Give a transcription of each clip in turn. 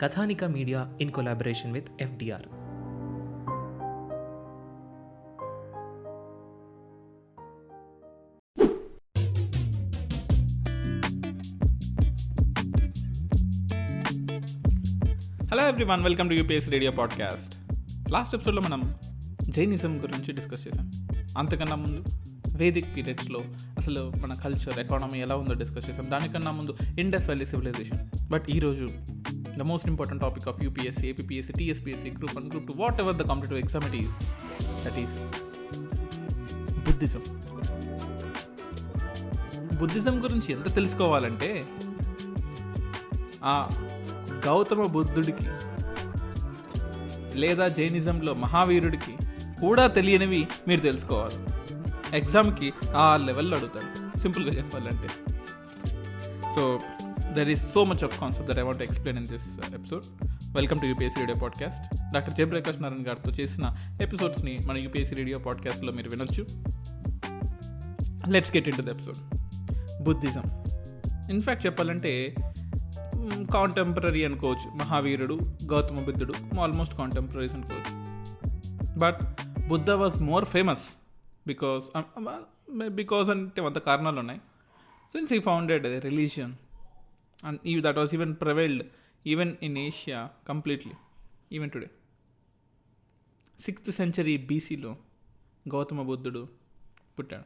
Kathanika media in collaboration with FDR. Hello everyone welcome to UPS radio podcast last ఎపిసోడ్లో మనం Jainism గురించి discuss చేసాం. అంతకన్నా ముందు వేదిక్ పీరియడ్స్లో అసలు మన కల్చర్ ఎకానమీ ఎలా ఉందో డిస్కస్ చేసాం. దానికన్నా ముందు ఇండస్ వ్యాలీ సివిలైజేషన్ బట్ ఈరోజు the most important topic of UPSC APSC TSPSC group one group two whatever the competitive exam it is that is Buddhism Buddhism గురించి ఎంత తెలుసుకోవాలంటే ఆ గౌతమ బుద్ధుడికి లేదా జైనిజంలో మహావీరుడికి కూడా తెలియనివి మీరు తెలుసుకోవాలి. ఎగ్జామ్కి ఆ లెవెల్లో అడుగుతాడు సింపుల్గా చెప్పాలంటే. So there is so much of concept that I want explain in this episode welcome to UPSC radio podcast doctor Jayaprakash Narayana గారితో చేసిన ఎపిసోడ్స్ని మన యూపీఎస్సీ రేడియో పాడ్కాస్ట్లో మీరు వినొచ్చు. Let's get into the episode Buddhism in fact చెప్పాలంటే contemporary అనుకోవచ్చు. మహావీరుడు గౌతమ బుద్ధుడు ఆల్మోస్ట్ కాంటెంపరీస్ అనుకోవచ్చు. But Buddha was more famous because because అంటే వంద కారణాలు ఉన్నాయి since he founded religion and he that was even prevailed even in Asia completely even today sixth century బీసీలో గౌతమ బుద్ధుడు పుట్టాడు.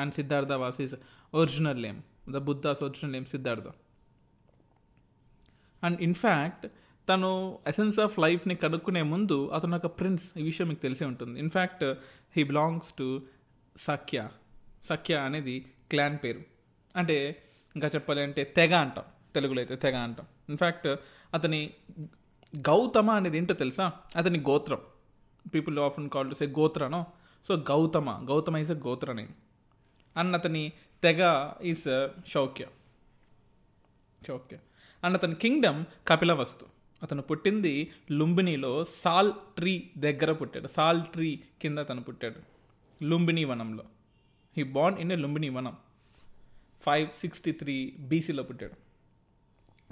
And Siddhartha was is original name the Buddha's original name Siddhartha and in fact తను essence of లైఫ్ని కనుక్కునే ముందు అతను ఒక prince ఈ విషయం మీకు తెలిసే ఉంటుంది. In fact he belongs to Shakya Shakya అనేది క్లాన్ పేరు. అంటే ఇంకా చెప్పాలి అంటే తెగ అంటాం. తెలుగులో అయితే తెగ అంటాం. ఇన్ఫ్యాక్ట్ అతని గౌతమ అనేది ఏంటో తెలుసా? అతని గోత్రం. People often called say గోత్రనో so Gautama. Gautama is a gotra name and అతని తెగ ఈజ్ శౌక్య. శౌక్య. అండ్ అతని కింగ్డమ్ కపిలవస్తు అతను పుట్టింది లుంబినిలో సాల్ ట్రీ దగ్గర పుట్టాడు. సాల్ ట్రీ కింద అతను పుట్టాడు. లుంబిని వనంలో. హీ బాండ్ ఇన్ ఏ లుంబిని వనం. ఫైవ్ సిక్స్టీ త్రీ బీసీలో పుట్టాడు.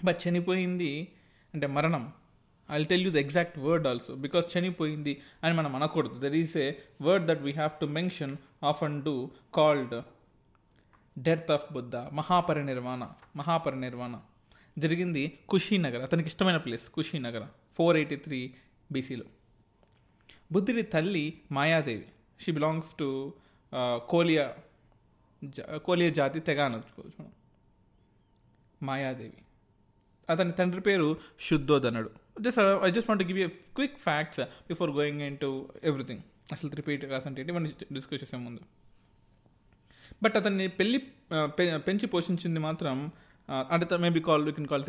బట్ చనిపోయింది అంటే మరణం. I tell you the exact word also because చనిపోయింది అని మనం అనకూడదు. There is a word that we have to mention of and do called death of Buddha Mahaparinirvana Mahaparinirvana జరిగింది కుషీనగర్ అతనికి ఇష్టమైన place Kushinagar four eighty three బీసీలో బుద్ధుడి తల్లి Mayadevi. She belongs to Koliya Koliya జాతి తెగ అనొచ్చుకోవచ్చు మనం. మాయాదేవి. అతని తండ్రి పేరు శుద్ధోధనుడు just I just want give you quick facts before going into everything అసలు రిపీట్ కాసంటే మనం డిస్కస్ చేసే ముందు. బట్ అతన్ని పెళ్ళి uh, పెంచి పోషించింది మాత్రం uh, అంటే maybe call you can call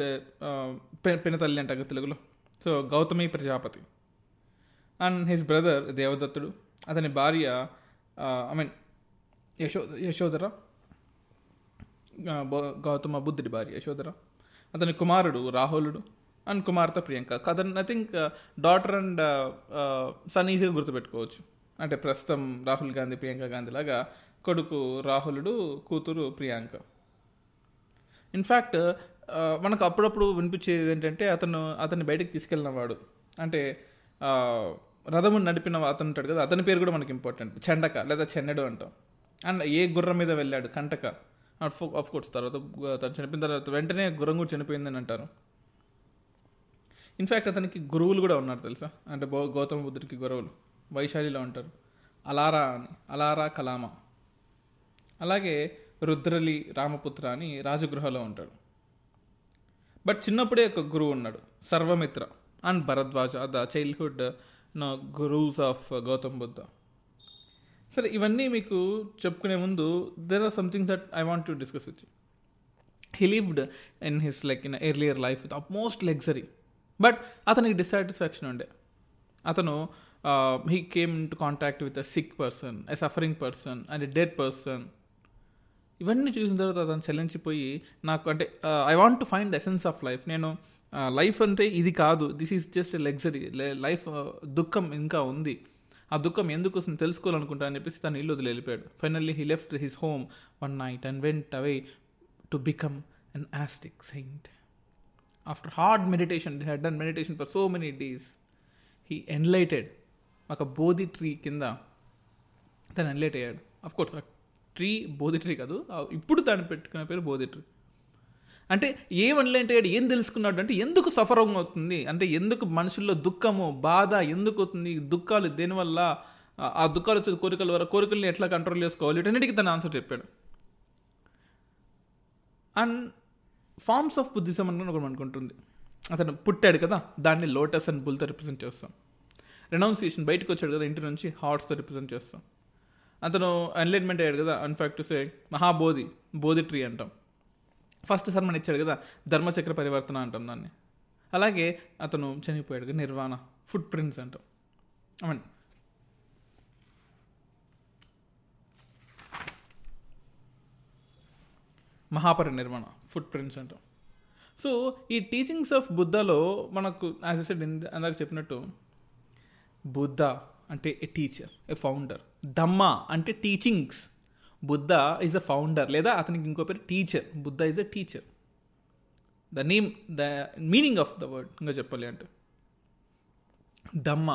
పెనతల్లి అంటారు తెలుగులో. So Gautami Prajapati. And his brother దేవదత్తుడు. అతని భార్య uh, ఐ మీన్ యశో యశోధర గౌతమ బుద్ధుడి భార్య యశోధర అతని కుమారుడు రాహులుడు అండ్ కుమార్తె ప్రియాంక. అతను I think daughter and son ఈజీగా గుర్తుపెట్టుకోవచ్చు. అంటే ప్రస్తుతం రాహుల్ గాంధీ ప్రియాంక గాంధీ లాగా కొడుకు రాహులుడు కూతురు ప్రియాంక. ఇన్ఫ్యాక్ట్ uh, మనకు అప్పుడప్పుడు వినిపించేది ఏంటంటే అతను అతన్ని బయటకు తీసుకెళ్ళినవాడు అంటే రథము నడిపిన అతను ఉంటాడు కదా అతని పేరు కూడా మనకి ఇంపార్టెంట్ చెండక లేదా చెన్నడు అంటాం. అండ్ ఏ గుర్రం మీద వెళ్ళాడు? కంటక. ఆఫ్ కోర్స్ తర్వాత తను చనిపోయిన తర్వాత వెంటనే గుర్రం కూడా చనిపోయిందని అంటారు. ఇన్ఫ్యాక్ట్ అతనికి గురువులు కూడా ఉన్నారు తెలుసా? అంటే గౌతమ బుద్ధుడికి గురువులు. వైశాలిలో ఉంటారు. అలారా అని. అలారా కలామ. అలాగే రుద్రలి రామపుత్ర అని రాజగృహలో ఉంటాడు. బట్ చిన్నప్పుడే ఒక గురువు ఉన్నాడు. Sarvamitra. And Bharadwaja the childhood no gurus of Gautam Buddha సరే ఇవన్నీ మీకు చెప్పుకునే ముందు there are somethings that I want to discuss with you he lived in his like in earlier life with most luxury but అతనికి dissatisfaction ఉండే. అతను he came to contact with a sick person a suffering person and a dead person ఇవన్నీ చూసిన తర్వాత అతను చెల్లించిపోయి నాకు అంటే I want to find essence of life నేను లైఫ్ అంటే ఇది కాదు. This is just luxury life దుఃఖం ఇంకా ఉంది. ఆ దుఃఖం ఎందుకు వస్తుంది తెలుసుకోవాలనుకుంటా అని చెప్పేసి తను ఇల్లు వదిలి వెళ్ళిపోయాడు. Finally he left his home one night and went away to become an ascetic saint after hard meditation he'd had done meditation for so many days he enlightened ఒక బోధి ట్రీ కింద తను ఎన్లైట్ అయ్యాడు. అఫ్ కోర్స్ ఆ tree Bodhi tree కాదు ఇప్పుడు దాన్ని పెట్టుకునే పేరు బోధి ట్రీ. అంటే ఏం అయ్యాడు ఏం తెలుసుకున్నాడు అంటే ఎందుకు సఫరం అవుతుంది? అంటే ఎందుకు మనుషుల్లో దుఃఖము బాధ ఎందుకు అవుతుంది? దుఃఖాలు దేనివల్ల? ఆ దుఃఖాలు వచ్చే కోరికల వల్ల కోరికల్ని ఎట్లా కంట్రోల్ చేసుకోవాలి? వీటన్నిటికీ తన ఆన్సర్ చెప్పాడు. అండ్ ఫార్మ్స్ ఆఫ్ బుద్ధిజం అని ఒకటి అనుకుంటుంది అతను పుట్టాడు కదా దాన్ని లోటస్ అండ్ బుల్తో రిప్రజెంట్ చేస్తాం. రెనౌన్సియేషన్ బయటకు వచ్చాడు కదా ఇంటి నుంచి హార్ట్స్తో రిప్రజెంట్ చేస్తాం. అతను ఎన్లైన్మెంట్ అయ్యాడు కదా in fact say Mahabodhi Bodhi tree అంటాం. ఫస్ట్ సర్మన్ ఇచ్చాడు కదా ధర్మచక్ర పరివర్తన అంటాం దాన్ని. అలాగే అతను చనిపోయాడు కదా నిర్వాణ ఫుట్ ప్రింట్స్ అంటాం. I mean Mahaparinirvana footprints అంటాం. సో ఈ టీచింగ్స్ ఆఫ్ బుద్ధలో మనకు యాజ్ ఎ సెడ్ అందాక చెప్పినట్టు బుద్ధ అంటే ఏ టీచర్ ఏ ఫౌండర్ దమ్మ అంటే teachings Buddha is a founder లేదా అతనికి ఇంకో పేరు teacher Buddha is a teacher the name the meaning of the word ఇంకా చెప్పాలి అంటే. దమ్మ.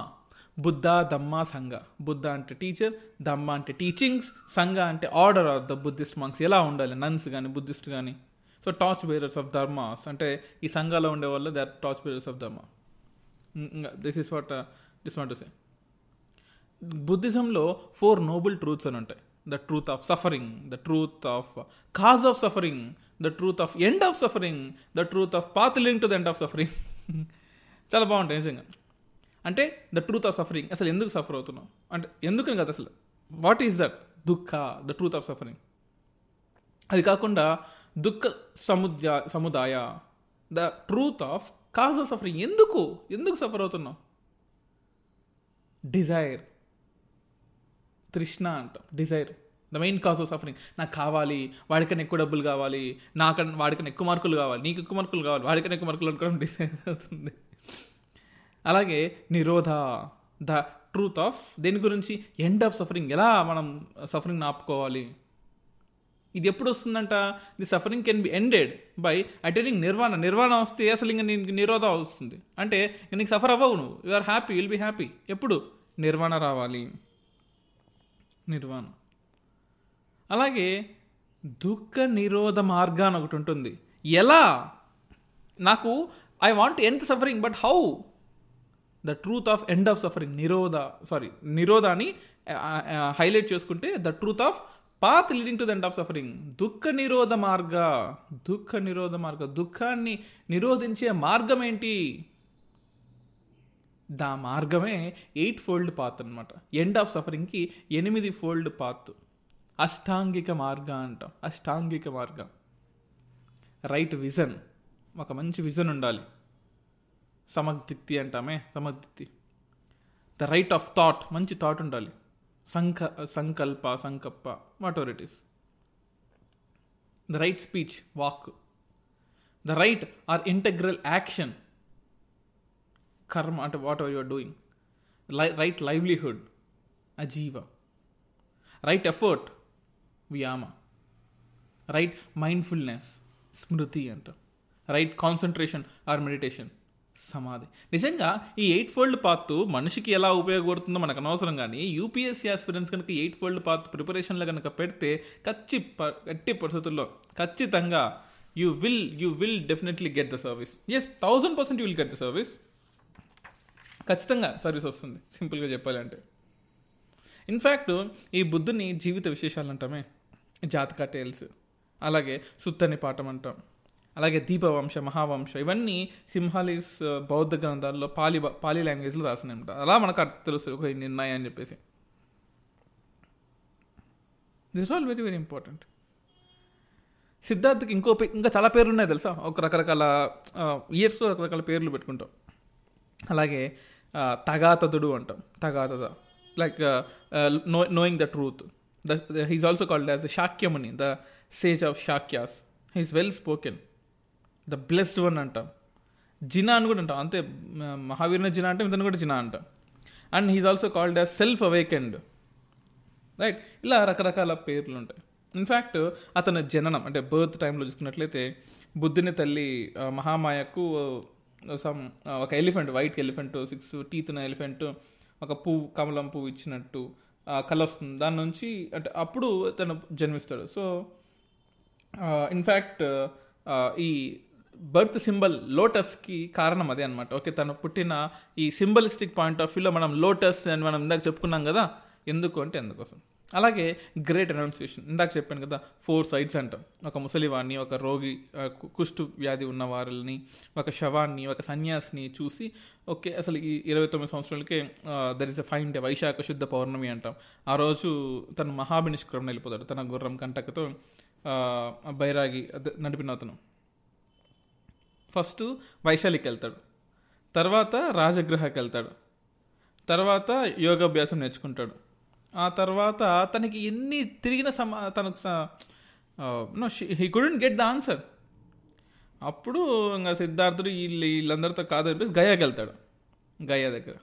బుద్ధ దమ్మ సంఘ. బుద్ధ అంటే టీచర్ దమ్మ అంటే టీచింగ్స్ సంఘ అంటే order of the Buddhist monks ఎలా ఉండాలి? నన్స్ కానీ బుద్ధిస్ట్ కానీ so torch bearers of dharmas అంటే ఈ సంఘాలో ఉండే వాళ్ళు they are torch bearers of dharma this is what this want to say బుద్ధిజంలో four noble truths అని ఉంటాయి. The truth of suffering the truth of cause of suffering the truth of end of suffering the truth of path link to the end of suffering చాలా బాగుంటాయి నిజంగా. అంటే the truth of suffering అసలు ఎందుకు suffer అవుతున్నాం అంటే ఎందుకని కదా అసలు? వాట్ ఈస్ దట్ దుఃఖ ద ట్రూత్ ఆఫ్ సఫరింగ్ అది కాకుండా దుఃఖ సముద్య సముదాయ the truth of cause of suffering ఎందుకు? ఎందుకు సఫర్ అవుతున్నాం డిజైర్ తృష్ణ అంటాం. Desire the main cause of suffering నాకు కావాలి వాడికన్నా ఎక్కువ డబ్బులు కావాలి నాకన్నా వాడికన్నా ఎక్కువ మార్కులు కావాలి నీకు ఎక్కువ మార్కులు కావాలి వాడికన్నా ఎక్కువ మార్కులు అనుకోవడం డిజైర్ అవుతుంది. అలాగే నిరోధ ద ట్రూత్ ఆఫ్ దేని గురించి? ఎండ్ ఆఫ్ సఫరింగ్ ఎలా మనం సఫరింగ్ ఆపుకోవాలి? ఇది ఎప్పుడు వస్తుందంట? The suffering can be ended by attending nirvana nirvana వస్తే అసలు ఇంకా నీకు నిరోధ వస్తుంది. అంటే నీకు సఫర్ అవ్వవు నువ్వు. You are happy will be happy ఎప్పుడు? నిర్వాణ రావాలి. నిర్వాణం. అలాగే దుఃఖ నిరోధ మార్గాన్ని ఒకటి ఉంటుంది. ఎలా? నాకు I want end suffering but how the truth of end of suffering నిరోధ sorry నిరోధాన్ని హైలైట్ చేసుకుంటే the truth of path leading to the end of suffering దుఃఖ నిరోధ మార్గ దుఃఖ నిరోధ మార్గ దుఃఖాన్ని నిరోధించే మార్గం ఏంటి? దా మార్గమే ఎయిట్ ఫోల్డ్ పాత్ అనమాట ఎండ్ ఆఫ్ సఫరింగ్కి ఎనిమిది ఫోల్డ్ పాత్. అష్టాంగిక మార్గ అంటాం. అష్టాంగిక మార్గం. Right vision. ఒక మంచి విజన్ ఉండాలి. సమగ్దిత్తి అంటామే సమగ్దిత్తి ద రైట్ ఆఫ్ థాట్ మంచి థాట్ ఉండాలి. సంక సంకల్ప సంకప్ప whatever it is. The right speech walk. The right or integral action. Karma అంటే whatever you're doing right livelihood అజీవ right effort వ్యామ రైట్ మైండ్ఫుల్నెస్ స్మృతి అంట. రైట్ కాన్సన్ట్రేషన్ ఆర్ మెడిటేషన్ సమాధి నిజంగా ఈ ఎయిట్ ఫోల్డ్ పాత్ మనిషికి ఎలా ఉపయోగపడుతుందో మనకు అనవసరం కానీ యూపీఎస్సీ ఆస్పిరెంట్స్ కనుక ఎయిట్ ఫోల్డ్ పాత్ ప్రిపరేషన్లో కనుక పెడితే ఖచ్చి గట్టి పరిస్థితుల్లో ఖచ్చితంగా you will you will definitely get the service yes thousand percent you will get the service ఖచ్చితంగా సర్వీస్ వస్తుంది సింపుల్గా చెప్పాలంటే. ఇన్ఫ్యాక్ట్ ఈ బుద్ధుని జీవిత విశేషాలు అంటామే జాతక టేల్స్ అలాగే సుత్తని పాఠం అంటాం. అలాగే దీపవంశ మహావంశ ఇవన్నీ సింహాలీస్ బౌద్ధ గ్రంథాల్లో పాలి పాలి లాంగ్వేజ్లో రాసినాయి ఉంటాయి అలా మనకు అర్థం తెలుసు ఒక ఇన్ని అని చెప్పేసి. This all very very important సిద్ధార్థకి ఇంకో ఇంకా చాలా పేర్లు ఉన్నాయి తెలుసా? ఒక రకరకాల ఇయర్స్లో రకరకాల పేర్లు పెట్టుకుంటాం. అలాగే తగాతదుడు అంటాం. తగాతద. Like no knowing the truth the he's also called as Shakyamuni the sage of Shakyas he's well spoken the blessed one అంటాం. జినా అని కూడా అంటాం. అంతే మహావీరుని జినా అంటే ఇతను కూడా జినా అంటాం. And he's also called as self awakened right ఇలా రకరకాల పేర్లు ఉంటాయి. ఇన్ఫ్యాక్ట్ అతని జననం అంటే బర్త్ టైంలో చూసుకున్నట్లయితే బుద్ధుని తల్లి మహామాయకు సమ్ ఒక elephant white elephant six teeth ఉన్న ఎలిఫెంట్ ఒక పువ్వు కమలం పువ్వు ఇచ్చినట్టు ఆ, కల వస్తుంది. దాని నుంచి అంటే అప్పుడు తను జన్మిస్తాడు. సో ఇన్ఫ్యాక్ట్ ఈ బర్త్ సింబల్ లోటస్కి కారణం అదే అనమాట ఓకే తను పుట్టిన ఈ సింబలిస్టిక్ పాయింట్ ఆఫ్ వ్యూలో మనం లోటస్ అని మనం ఇందాక చెప్పుకున్నాం కదా ఎందుకు అంటే అందుకోసం. అలాగే గ్రేట్ అనౌన్సియేషన్ ఇందాక చెప్పాను కదా ఫోర్ సైడ్స్ అంటాం. ఒక ముసలివాడిని ఒక రోగి కుష్టు వ్యాధి ఉన్న వారిని ఒక శవాన్ని ఒక సన్యాసిని చూసి ఓకే అసలు ఈ ఇరవై తొమ్మిది సంవత్సరాలకే there is a fine day Vaishakha శుద్ధ పౌర్ణమి అంటాం. ఆ రోజు తను మహాభినిష్క్రమణ వెళ్ళిపోతాడు తన గుర్రం కంటకతో బైరాగి నడిపిన అతను. ఫస్ట్ వైశాలికి వెళ్తాడు. తర్వాత రాజగృహకి వెళ్తాడు. తర్వాత యోగాభ్యాసం నేర్చుకుంటాడు. ఆ తర్వాత తనకి ఎన్ని తిరిగిన సమా తనకు no he couldn't get the answer అప్పుడు ఇంకా సిద్ధార్థుడు వీళ్ళు వీళ్ళందరితో కాదు చెప్పేసి గయాకి వెళ్తాడు. గయా దగ్గర.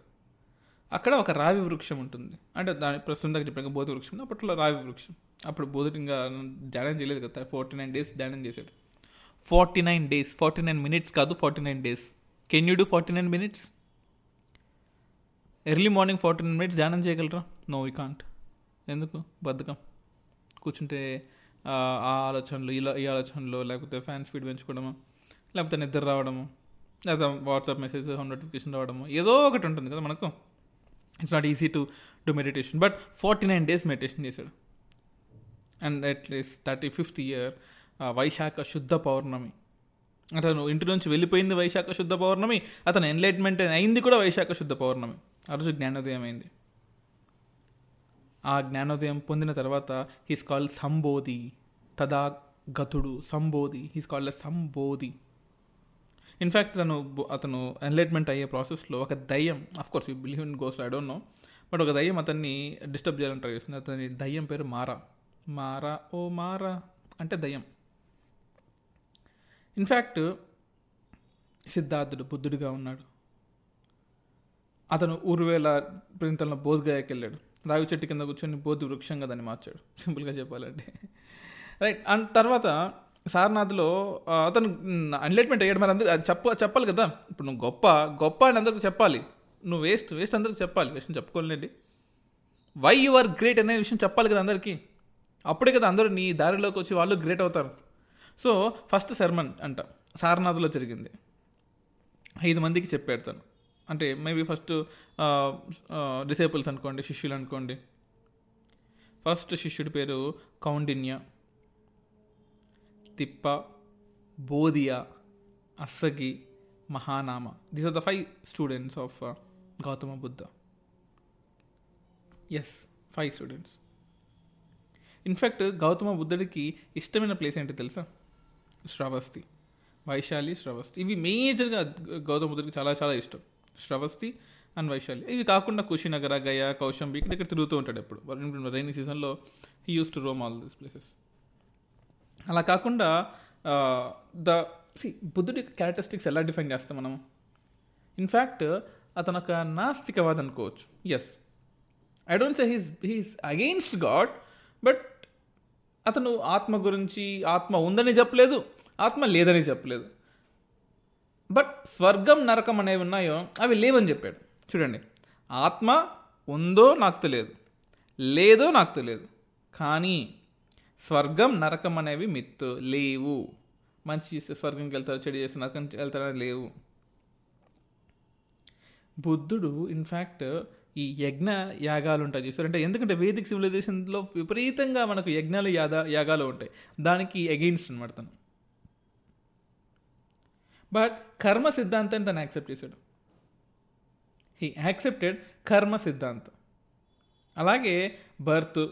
అక్కడ ఒక రావి వృక్షం ఉంటుంది. అంటే దాని ప్రస్తుతం దగ్గర చెప్పిన బోధి వృక్షం. అప్పట్లో రావి వృక్షం. అప్పుడు బోధుడు ఇంకా ధ్యానం చేయలేదు కదా ఫార్టీ నైన్ డేస్ ధ్యానం చేశాడు. Forty nine days forty nine minutes కాదు forty nine days. Can you do forty nine minutes? Early morning fourteen minutes ధ్యానం చేయగలరా? నో వీ కాంట్ ఎందుకు? బద్ధకం. కూర్చుంటే ఆ ఆలోచనలు ఇలా ఈ ఆలోచనలు లేకపోతే ఫ్యాన్ స్పీడ్ పెంచుకోవడము లేకపోతే నిద్ర రావడము లేదా వాట్సాప్ మెసేజ్ నోటిఫికేషన్ రావడము ఏదో ఒకటి ఉంటుంది కదా మనకు. It's not easy to do meditation but forty nine days meditation చేశాడు. And at least thirty fifth year Vaishakha శుద్ధ పౌర్ణమి అతను ఇంటి నుంచి వెళ్ళిపోయింది వైశాఖ శుద్ధ పౌర్ణమి అతను ఎన్లైట్మెంట్ అయింది కూడా వైశాఖ శుద్ధ పౌర్ణమి ఆ రోజు జ్ఞానోదయం అయింది. ఆ జ్ఞానోదయం పొందిన తర్వాత హీస్ కాల్డ్ సంబోధి తదా గతుడు Sambodhi he's called Sambodhi in fact తను అతను ఎన్లైట్మెంట్ అయ్యే ప్రాసెస్లో ఒక దయ్యం కోర్స్ యూ బిలీవ్ ఇన్ గోస్ ఐ డోంట్ నో బట్ ఒక దయ్యం అతన్ని డిస్టర్బ్ చేయాలని ట్రై చేస్తుంది. అతని దయ్యం పేరు మారా. మారా ఓ మారా అంటే దయ్యం. ఇన్ఫ్యాక్ట్ సిద్ధార్థుడు బుద్ధుడిగా ఉన్నాడు. అతను ఊరువేల ప్రాంతంలో బోధ్గాయకి వెళ్ళాడు రావి చెట్టు కింద కూర్చొని బోధి వృక్షంగా దాన్ని మార్చాడు. సింపుల్గా చెప్పాలంటే. రైట్ అండ్ తర్వాత సారనాథ్లో అతను అన్లైట్మెంట్ అయ్యాడు మరి అందరూ చెప్ప చెప్పాలి కదా. ఇప్పుడు నువ్వు గొప్ప గొప్ప అని అందరికి చెప్పాలి. నువ్వు వేస్ట్ వేస్ట్ అందరికి చెప్పాలి. వేస్ట్ చెప్పుకోలేండి. వై యు ఆర్ గ్రేట్ అనే విషయం చెప్పాలి కదా అందరికీ. అప్పుడే కదా అందరూ నీ దారిలోకి వచ్చి వాళ్ళు గ్రేట్ అవుతారు. సో ఫస్ట్ శర్మన్ అంట. సారనాథ్లో జరిగింది. ఐదు మందికి చెప్పాడు తను. అంటే మేబీ ఫస్ట్ డిసేపుల్స్ అనుకోండి శిష్యులు అనుకోండి. ఫస్ట్ శిష్యుడి పేరు కౌండిన్య తిప్ప బోధియా Assaji Mahanama. These are the five students of Gautama Buddha yes five students in fact Gautama బుద్ధుడికి ఇష్టమైన ప్లేస్ ఏంటి తెలుసా? శ్రవస్తి వైశాలి శ్రవస్తి ఇవి మేజర్గా గౌతమ బుద్ధుడికి చాలా చాలా ఇష్టం. శ్రవస్తి అండ్ వైశాలి. ఇవి కాకుండా కుషినగర గయా కౌశంబి ఇక్కడ ఇక్కడ తిరుగుతూ ఉంటాడు ఎప్పుడు. రైనీ సీజన్లో he uses to roam all these places అలా కాకుండా ద సి బుద్ధుడి క్యారెక్టరిస్టిక్స్ ఎలా డిఫైన్ చేస్తాం మనం? ఇన్ఫ్యాక్ట్ అతను ఒక నాస్తికవాద్ అనుకోవచ్చు. Yes I don't say he's he's against God but అతను ఆత్మ గురించి ఆత్మ ఉందని చెప్పలేదు ఆత్మ లేదని చెప్పలేదు. బట్ స్వర్గం నరకం అనేవి ఉన్నాయో అవి లేవని చెప్పాడు. చూడండి. ఆత్మ ఉందో నాకు తెలియదు. లేదో నాకు తెలియదు. కానీ స్వర్గం నరకం అనేవి మిత్తు లేవు. మంచి చేస్తే స్వర్గంకి వెళ్తారు చెడు చేస్తే నరకం వెళ్తారని లేవు. బుద్ధుడు ఇన్ఫ్యాక్ట్ ఈ యజ్ఞ యాగాలు ఉంటాయి చూస్తారు అంటే ఎందుకంటే వేదిక సివిలైజేషన్లో విపరీతంగా మనకు యజ్ఞాలు యాద యాగాలు ఉంటాయి. దానికి అగెయిన్స్ట్ అనమాట తను. బట్ కర్మ సిద్ధాంతాన్ని తను యాక్సెప్ట్ చేశాడు హీ యాక్సెప్టెడ్ కర్మ సిద్ధాంతం అలాగే బర్త్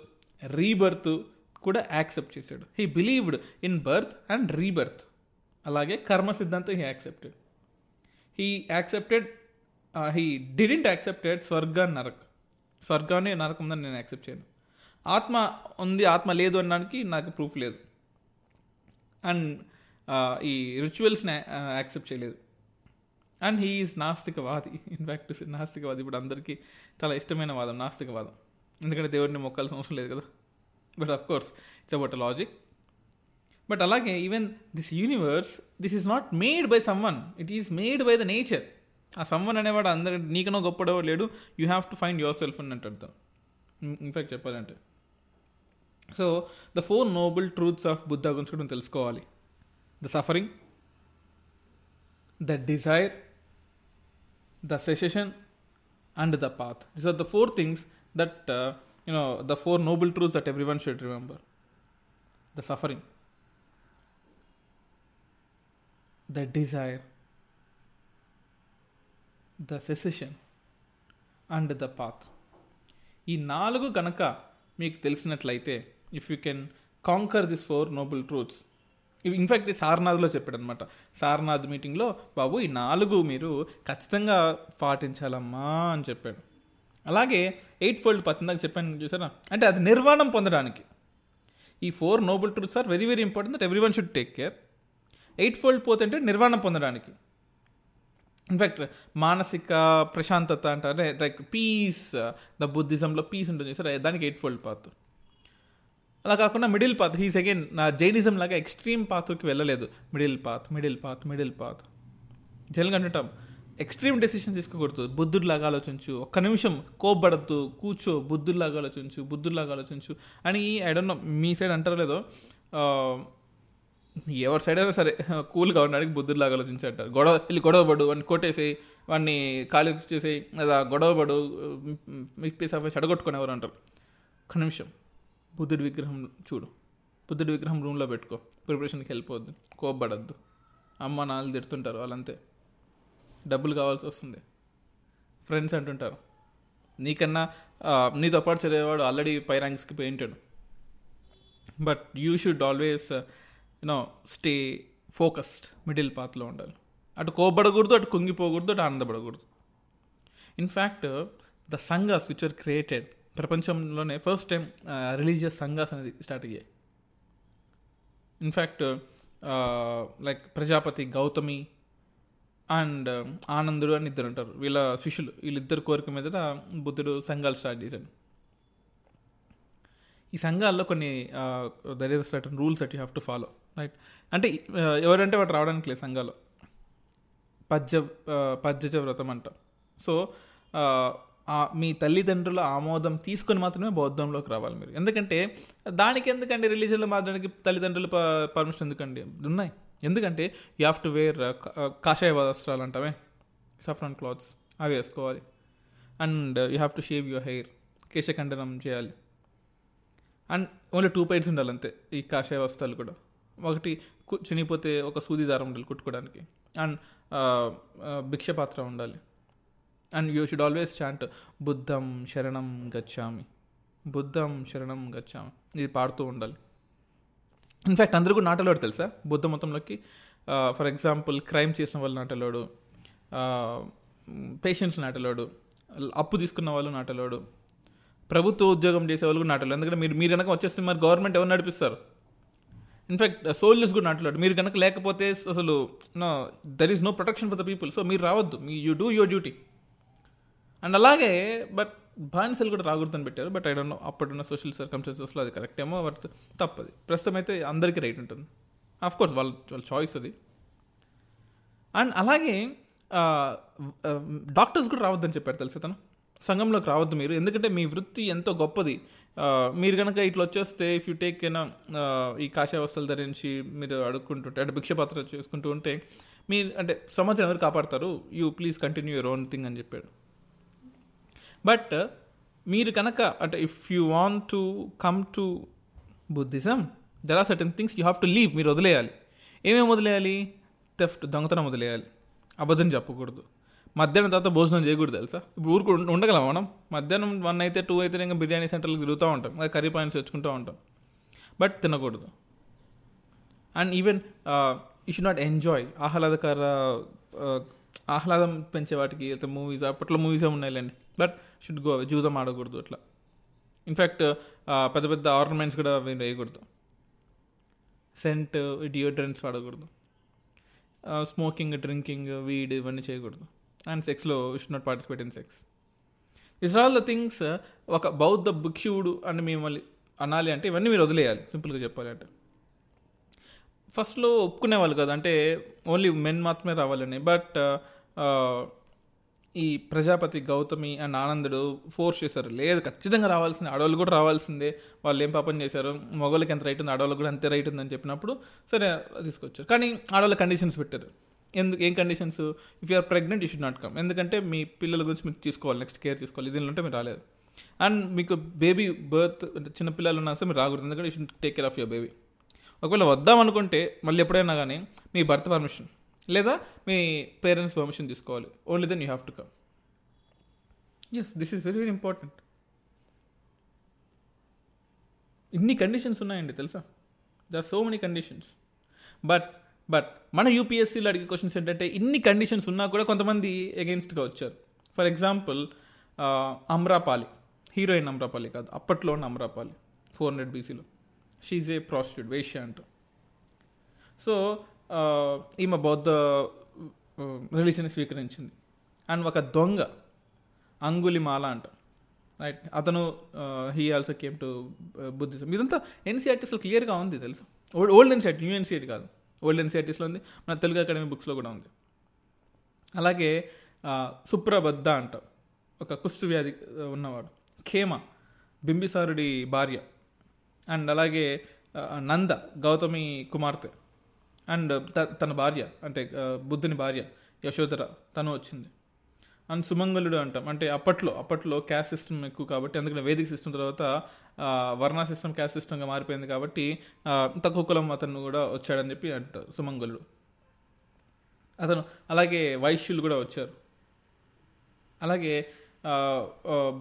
రీబర్త్ కూడా యాక్సెప్ట్ చేశాడు he believed in birth and rebirth అలాగే కర్మ సిద్ధాంతం he accepted he accepted he didn't accepted స్వర్గ నరక్ స్వర్గాన్ని నరకం ఉందని నేను యాక్సెప్ట్ చేయను ఆత్మ ఉంది ఆత్మ లేదు అనడానికి నాకు ప్రూఫ్ లేదు అండ్ ఈ రిచువల్స్ని యాక్సెప్ట్ చేయలేదు. అండ్ హీ ఈజ్ నాస్తికవాది. ఇన్ఫ్యాక్ట్ నాస్తికవాది. ఇప్పుడు అందరికీ చాలా ఇష్టమైన వాదం నాస్తికవాదం. ఎందుకంటే దేవుడిని మొక్కాల్సిన అవసరం లేదు కదా. But of course it's about logic but అలాగే even this universe this is not made by someone it is made by the nature ఆ సమ్వన్ అనేవాడు అందరి నీకనో గొప్పడో లేడు. You have to find yourself అని అర్థం ఇన్ఫ్యాక్ట్ చెప్పాలంటే. So the four noble truths of Buddha గురించి కూడా తెలుసుకోవాలి. The suffering the desire the cessation and the path these are the four things that you know the four noble truths that everyone should remember the suffering the desire the cessation and the path ఈ నాలుగు కనుక మీకు తెలిసినట్లయితే if you can conquer this four noble truths ఇవి in fact సారనాథ్లో చెప్పాడు అనమాట సారనాథ్ మీటింగ్లో బాబు ఈ నాలుగు మీరు ఖచ్చితంగా పాటించాలమ్మా అని చెప్పాడు. అలాగే ఎయిట్ ఫోల్డ్ పత్తిందాక చెప్పాను చూసారా? అంటే అది నిర్వాణం పొందడానికి. ఈ four noble truths are very very important that everyone should take care eight fold పోతుంటే నిర్వాణం పొందడానికి. ఇన్ఫ్యాక్ట్ మానసిక ప్రశాంతత అంటారే లైక్ పీస్ ద బుద్ధిజంలో పీస్ ఉంటుంది సార్ దానికి ఎయిట్ ఫోల్డ్ పాత్. అలా కాకుండా మిడిల్ పాత్ హీస్ అగైన్ నా జైనిజం లాగా ఎక్స్ట్రీమ్ పాత్కి వెళ్ళలేదు. Middle path middle path middle path జనరల్గా అంటుంటాం ఎక్స్ట్రీమ్ డెసిషన్ తీసుకోకూడదు. బుద్ధుడిలాగా ఆలోచించు. ఒక్క నిమిషం కోపడద్దు కూర్చో. బుద్ధుడిలాగా ఆలోచించు. బుద్ధుడిలాగా ఆలోచించు. అని ఐ డోంట్ నో మీ సైడ్ అంటారో లేదో ఎవరి సైడ్ అయినా సరే కూల్గా ఉండడానికి బుద్ధుడిలాగా ఆలోచించి అంటారు గొడవ వెళ్ళి గొడవ పడు వాడిని కొట్టేసి వాడిని ఖాళీ చేసి లేదా గొడవ పడు మిక్పీస్ ఆఫ్ చెడగొట్టుకుని ఎవరు అంటారు. ఒక్క నిమిషం. బుద్ధుడి విగ్రహం చూడు. బుద్ధుడి విగ్రహం రూమ్లో పెట్టుకో. ప్రిపరేషన్కి వెళ్ళిపోవద్దు. కోపడద్దు అమ్మ నాన్నలు తిడుతుంటారు వాళ్ళంతే. డబ్బులు కావాల్సి వస్తుంది. ఫ్రెండ్స్ అంటుంటారు. నీకన్నా నీతో పాటు చదివేవాడు ఆల్రెడీ పై ర్యాంక్స్కి పెయింటాడు. But you should always you know stay focused middle పాత్లో ఉండాలి. అటు కోపడకూడదు అటు కుంగిపోకూడదు అటు ఆనందపడకూడదు. In fact the sanghas which are created ప్రపంచంలోనే ఫస్ట్ టైం రిలీజియస్ సంఘాస్ అనేది స్టార్ట్ అయ్యాయి. In fact like Prajapati Gautami and ఆనందుడు అని ఇద్దరు ఉంటారు. వీళ్ళ శిష్యులు వీళ్ళిద్దరు కోరిక మీద బుద్ధుడు సంఘాలు స్టార్ట్ చేశాడు. ఈ సంఘాల్లో కొన్ని there is certain rules that you have to follow right అంటే ఎవరంటే వాటి రావడానికి లేదు సంఘాలు. పద్య పద్యజ వ్రతం అంట. సో మీ తల్లిదండ్రుల ఆమోదం తీసుకొని మాత్రమే బౌద్ధంలోకి రావాలి మీరు. ఎందుకంటే దానికి ఎందుకండి రిలీజియన్లో మాత్రానికి తల్లిదండ్రుల పర్మిషన్ ఎందుకండి? ఉన్నాయి. ఎందుకంటే యూ హ్యావ్ టు వేర్ కాషాయ వస్త్రాలు అంటామే. సఫ్రాన్ క్లాత్స్ అవి వేసుకోవాలి. And you have to shave your hair కేశఖండనం చేయాలి. అండ్ ఓన్లీ టూ పైడ్స్ ఉండాలి అంతే ఈ కాషాయ వస్త్రాలు కూడా. ఒకటి చినిగిపోతే ఒక సూది దారం ఉండాలి కుట్టుకోవడానికి. అండ్ భిక్షపాత్ర ఉండాలి. And you should always chant బుద్ధం శరణం గచ్చామి బుద్ధం శరణం గచ్చామి ఇది పాడుతూ ఉండాలి. ఇన్ఫ్యాక్ట్ అందరూ కూడా నాటలోడు తెలుసా? బుద్ధ మొత్తంలోకి ఫర్ ఎగ్జాంపుల్ క్రైమ్ చేసిన వాళ్ళు నాటలోడు పేషెంట్స్ నాటలోడు అప్పు తీసుకున్న వాళ్ళు నాటలోడు ప్రభుత్వ ఉద్యోగం చేసే వాళ్ళు కూడా నాటలు ఎందుకంటే మీరు మీరు కనుక వచ్చేస్తే మరి గవర్నమెంట్ ఎవరు నడిపిస్తారు? ఇన్ఫ్యాక్ట్ సోల్జర్స్ కూడా నాటలాడు. మీరు కనుక లేకపోతే అసలు no there is no protection for the people so మీరు రావద్దు. మీ you do your duty and అలాగే బట్ బానిసలు కూడా రాకూడదని పెట్టారు బట్ ఐ డోంట్ నో అప్పుడున్న సోషల్ సర్కమ్స్టెన్సెస్లో అది కరెక్ట్ ఏమో బట్ తప్పది. ప్రస్తుతం అయితే అందరికీ రైట్ ఉంటుంది. ఆఫ్ కోర్స్ వాళ్ళ వాళ్ళ చాయిస్ అది. అండ్ అలాగే డాక్టర్స్ కూడా రావద్దని చెప్పారు తెలుసు తను? సంఘంలోకి రావద్దు మీరు ఎందుకంటే మీ వృత్తి ఎంతో గొప్పది. మీరు కనుక ఇట్లా వచ్చేస్తే ఇఫ్ యూ టేక్ ఏనా ఈ కాషాయ వస్తువులు ధరించి మీరు అడుక్కుంటుంటే అంటే భిక్షపాత్ర చేసుకుంటూ ఉంటే మీ అంటే సమాజం ఎవరు కాపాడతారు? You please continue your own thing అని చెప్పాడు. బట్ మీరు కనుక అంటే if you want to come to Buddhism there are certain things you have to leave మీరు వదిలేయాలి. ఏమేమి వదిలేయాలి? థెఫ్ట్ దొంగతనం వదిలేయాలి. అబద్ధం చెప్పకూడదు. మధ్యాహ్నం తర్వాత భోజనం చేయకూడదు తెలుసా? ఇప్పుడు ఊరుకు ఉండగలం మనం? మధ్యాహ్నం వన్ అయితే టూ అయితే ఇంకా బిర్యానీ సెంటర్లకు తిరుగుతూ ఉంటాం. అది కర్రీ పాయింట్స్ తెచ్చుకుంటూ ఉంటాం. బట్ తినకూడదు. And even you should not enjoy ఆహ్లాదకర uh, ఆహ్లాదం పెంచే వాటికి అయితే మూవీస్ అప్పట్లో మూవీస్ ఉన్నాయిలేండి. బట్ షుడ్ గో జూదం ఆడకూడదు అట్లా. ఇన్ఫ్యాక్ట్ పెద్ద పెద్ద ఆర్నమెంట్స్ కూడా మీరు వేయకూడదు. సెంట్ డియోడ్రెంట్స్ వాడకూడదు. స్మోకింగ్ డ్రింకింగ్ వీడ్ ఇవన్నీ చేయకూడదు. And సెక్స్లో should not participate in sex is all the things ఒక బౌద్ధ భిక్షువుడు అని మిమ్మల్ని అనాలి అంటే ఇవన్నీ మీరు వదిలేయాలి. సింపుల్గా చెప్పాలి అంటే ఫస్ట్లో ఒప్పుకునేవాళ్ళు కదా. అంటే ఓన్లీ మెన్ మాత్రమే రావాలని. బట్ ఈ ప్రజాపతి గౌతమి అండ్ ఆనందుడు ఫోర్స్ చేశారు. లేదు ఖచ్చితంగా రావాల్సిందే. ఆడవాళ్ళు కూడా రావాల్సిందే. వాళ్ళు ఏం పాపం చేశారు? మగవాళ్ళకి ఎంత రైట్ ఉంది ఆడవాళ్ళకి కూడా అంతే రైట్ ఉందని చెప్పినప్పుడు సరే తీసుకొచ్చారు. కానీ ఆడవాళ్ళ కండిషన్స్ పెట్టారు. ఎందుకు ఏం conditions? If are pregnant you should not come ఎందుకంటే మీ పిల్లల గురించి మీరు తీసుకోవాలి. నెక్స్ట్ కేర్ తీసుకోవాలి. దీనిలో ఉంటే మీరు రాలేదు. అండ్ మీకు బేబీ బర్త్ చిన్న పిల్లలు ఉన్నా సరే మీరు రాకూడదు. ఎందుకంటే you should take care of your baby. ఒకవేళ వద్దాం అనుకుంటే మళ్ళీ ఎప్పుడైనా కానీ మీ భర్త పర్మిషన్ లేదా మీ పేరెంట్స్ పర్మిషన్ తీసుకోవాలి. Only then you have to come yes this is very very important ఇన్ని కండిషన్స్ ఉన్నాయండి తెలుసా? The so many conditions but but మన యూపీఎస్సీలో అడిగే క్వశ్చన్స్ ఏంటంటే ఇన్ని కండిషన్స్ ఉన్నా కూడా కొంతమంది అగెన్స్ట్గా వచ్చారు. For example Amrapali heroine Amrapali కాదు అప్పట్లో ఉన్న అమ్రాపాలి ఫోర్ హండ్రెడ్ బీసీలో షీజ్ ఏ ప్రాస్టిట్యూట్ వేష్య అంటూ. సో ఈమె బౌద్ధ రిలీజన్ స్వీకరించింది. అండ్ ఒక దొంగ అంగులిమాల అంట. రైట్ అతను he also came to Buddhism ఇదంతా ఎన్సీఆర్టీస్లో క్లియర్గా ఉంది తెలుసు? Old old NCERT new NCERT కాదు. ఓల్డ్ ఎన్సీఆర్టీస్లో ఉంది. మన తెలుగు అకాడమీ బుక్స్లో కూడా ఉంది. అలాగే సుప్రబద్ధ అంట. ఒక కుష్ఠ వ్యాధి ఉన్నవాడు. ఖేమ బింబిసారుడి భార్య. అండ్ అలాగే నంద గౌతమి కుమార్తె. అండ్ త- తన భార్య అంటే బుద్ధుని భార్య యశోధర తను వచ్చింది. అండ్ సుమంగళుడు అంటాం. అంటే అప్పట్లో అప్పట్లో క్యాస్ట్ సిస్టమ్ ఎక్కువ కాబట్టి అందుకని వేదిక సిస్టమ్ తర్వాత వర్ణ సిస్టమ్ క్యాస్ట్ సిస్టమ్గా మారిపోయింది కాబట్టి తక్కువ కులం అతను కూడా వచ్చాడని చెప్పి అంటారు సుమంగళుడు. అతను అలాగే వైశ్యులు కూడా వచ్చారు. అలాగే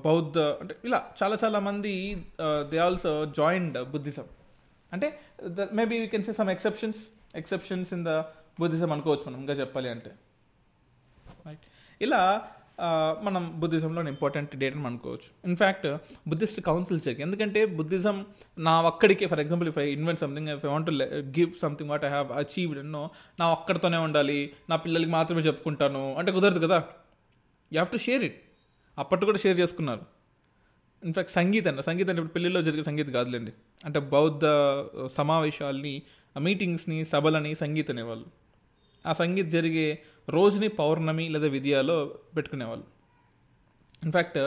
బౌద్ధ అంటే ఇలా చాలా చాలా మంది దే ఆల్సో జాయిన్డ్ బుద్ధిజం అంటే maybe we can say some exceptions exceptions in the Buddhism అనుకోవచ్చు మనం ఇంకా చెప్పాలి అంటే. రైట్ ఇలా మనం బుద్ధిజంలో ఇంపార్టెంట్ డేట్ని అనుకోవచ్చు. In fact Buddhist councils check ఎందుకంటే బుద్ధిజం నా ఒక్కడికే for example if I invent something if I want give something what I have achieved ఎన్నో నా ఒక్కడితోనే ఉండాలి నా పిల్లలకి మాత్రమే చెప్పుకుంటాను అంటే కుదరదు కదా. You have to share it అప్పట్లో కూడా షేర్ చేసుకున్నారు. ఇన్ఫాక్ట్ సంగీతం అండి సంగీతం అంటే ఇప్పుడు పెళ్ళిలో జరిగే సంగీతం కాదులేండి. అంటే బౌద్ధ సమావేశాలని ఆ మీటింగ్స్ని సభలని సంగీతం అనేవాళ్ళు. ఆ సంగీత్ జరిగే రోజుని పౌర్ణమి లేదా విద్యాలో పెట్టుకునేవాళ్ళు. ఇన్ఫ్యాక్ట్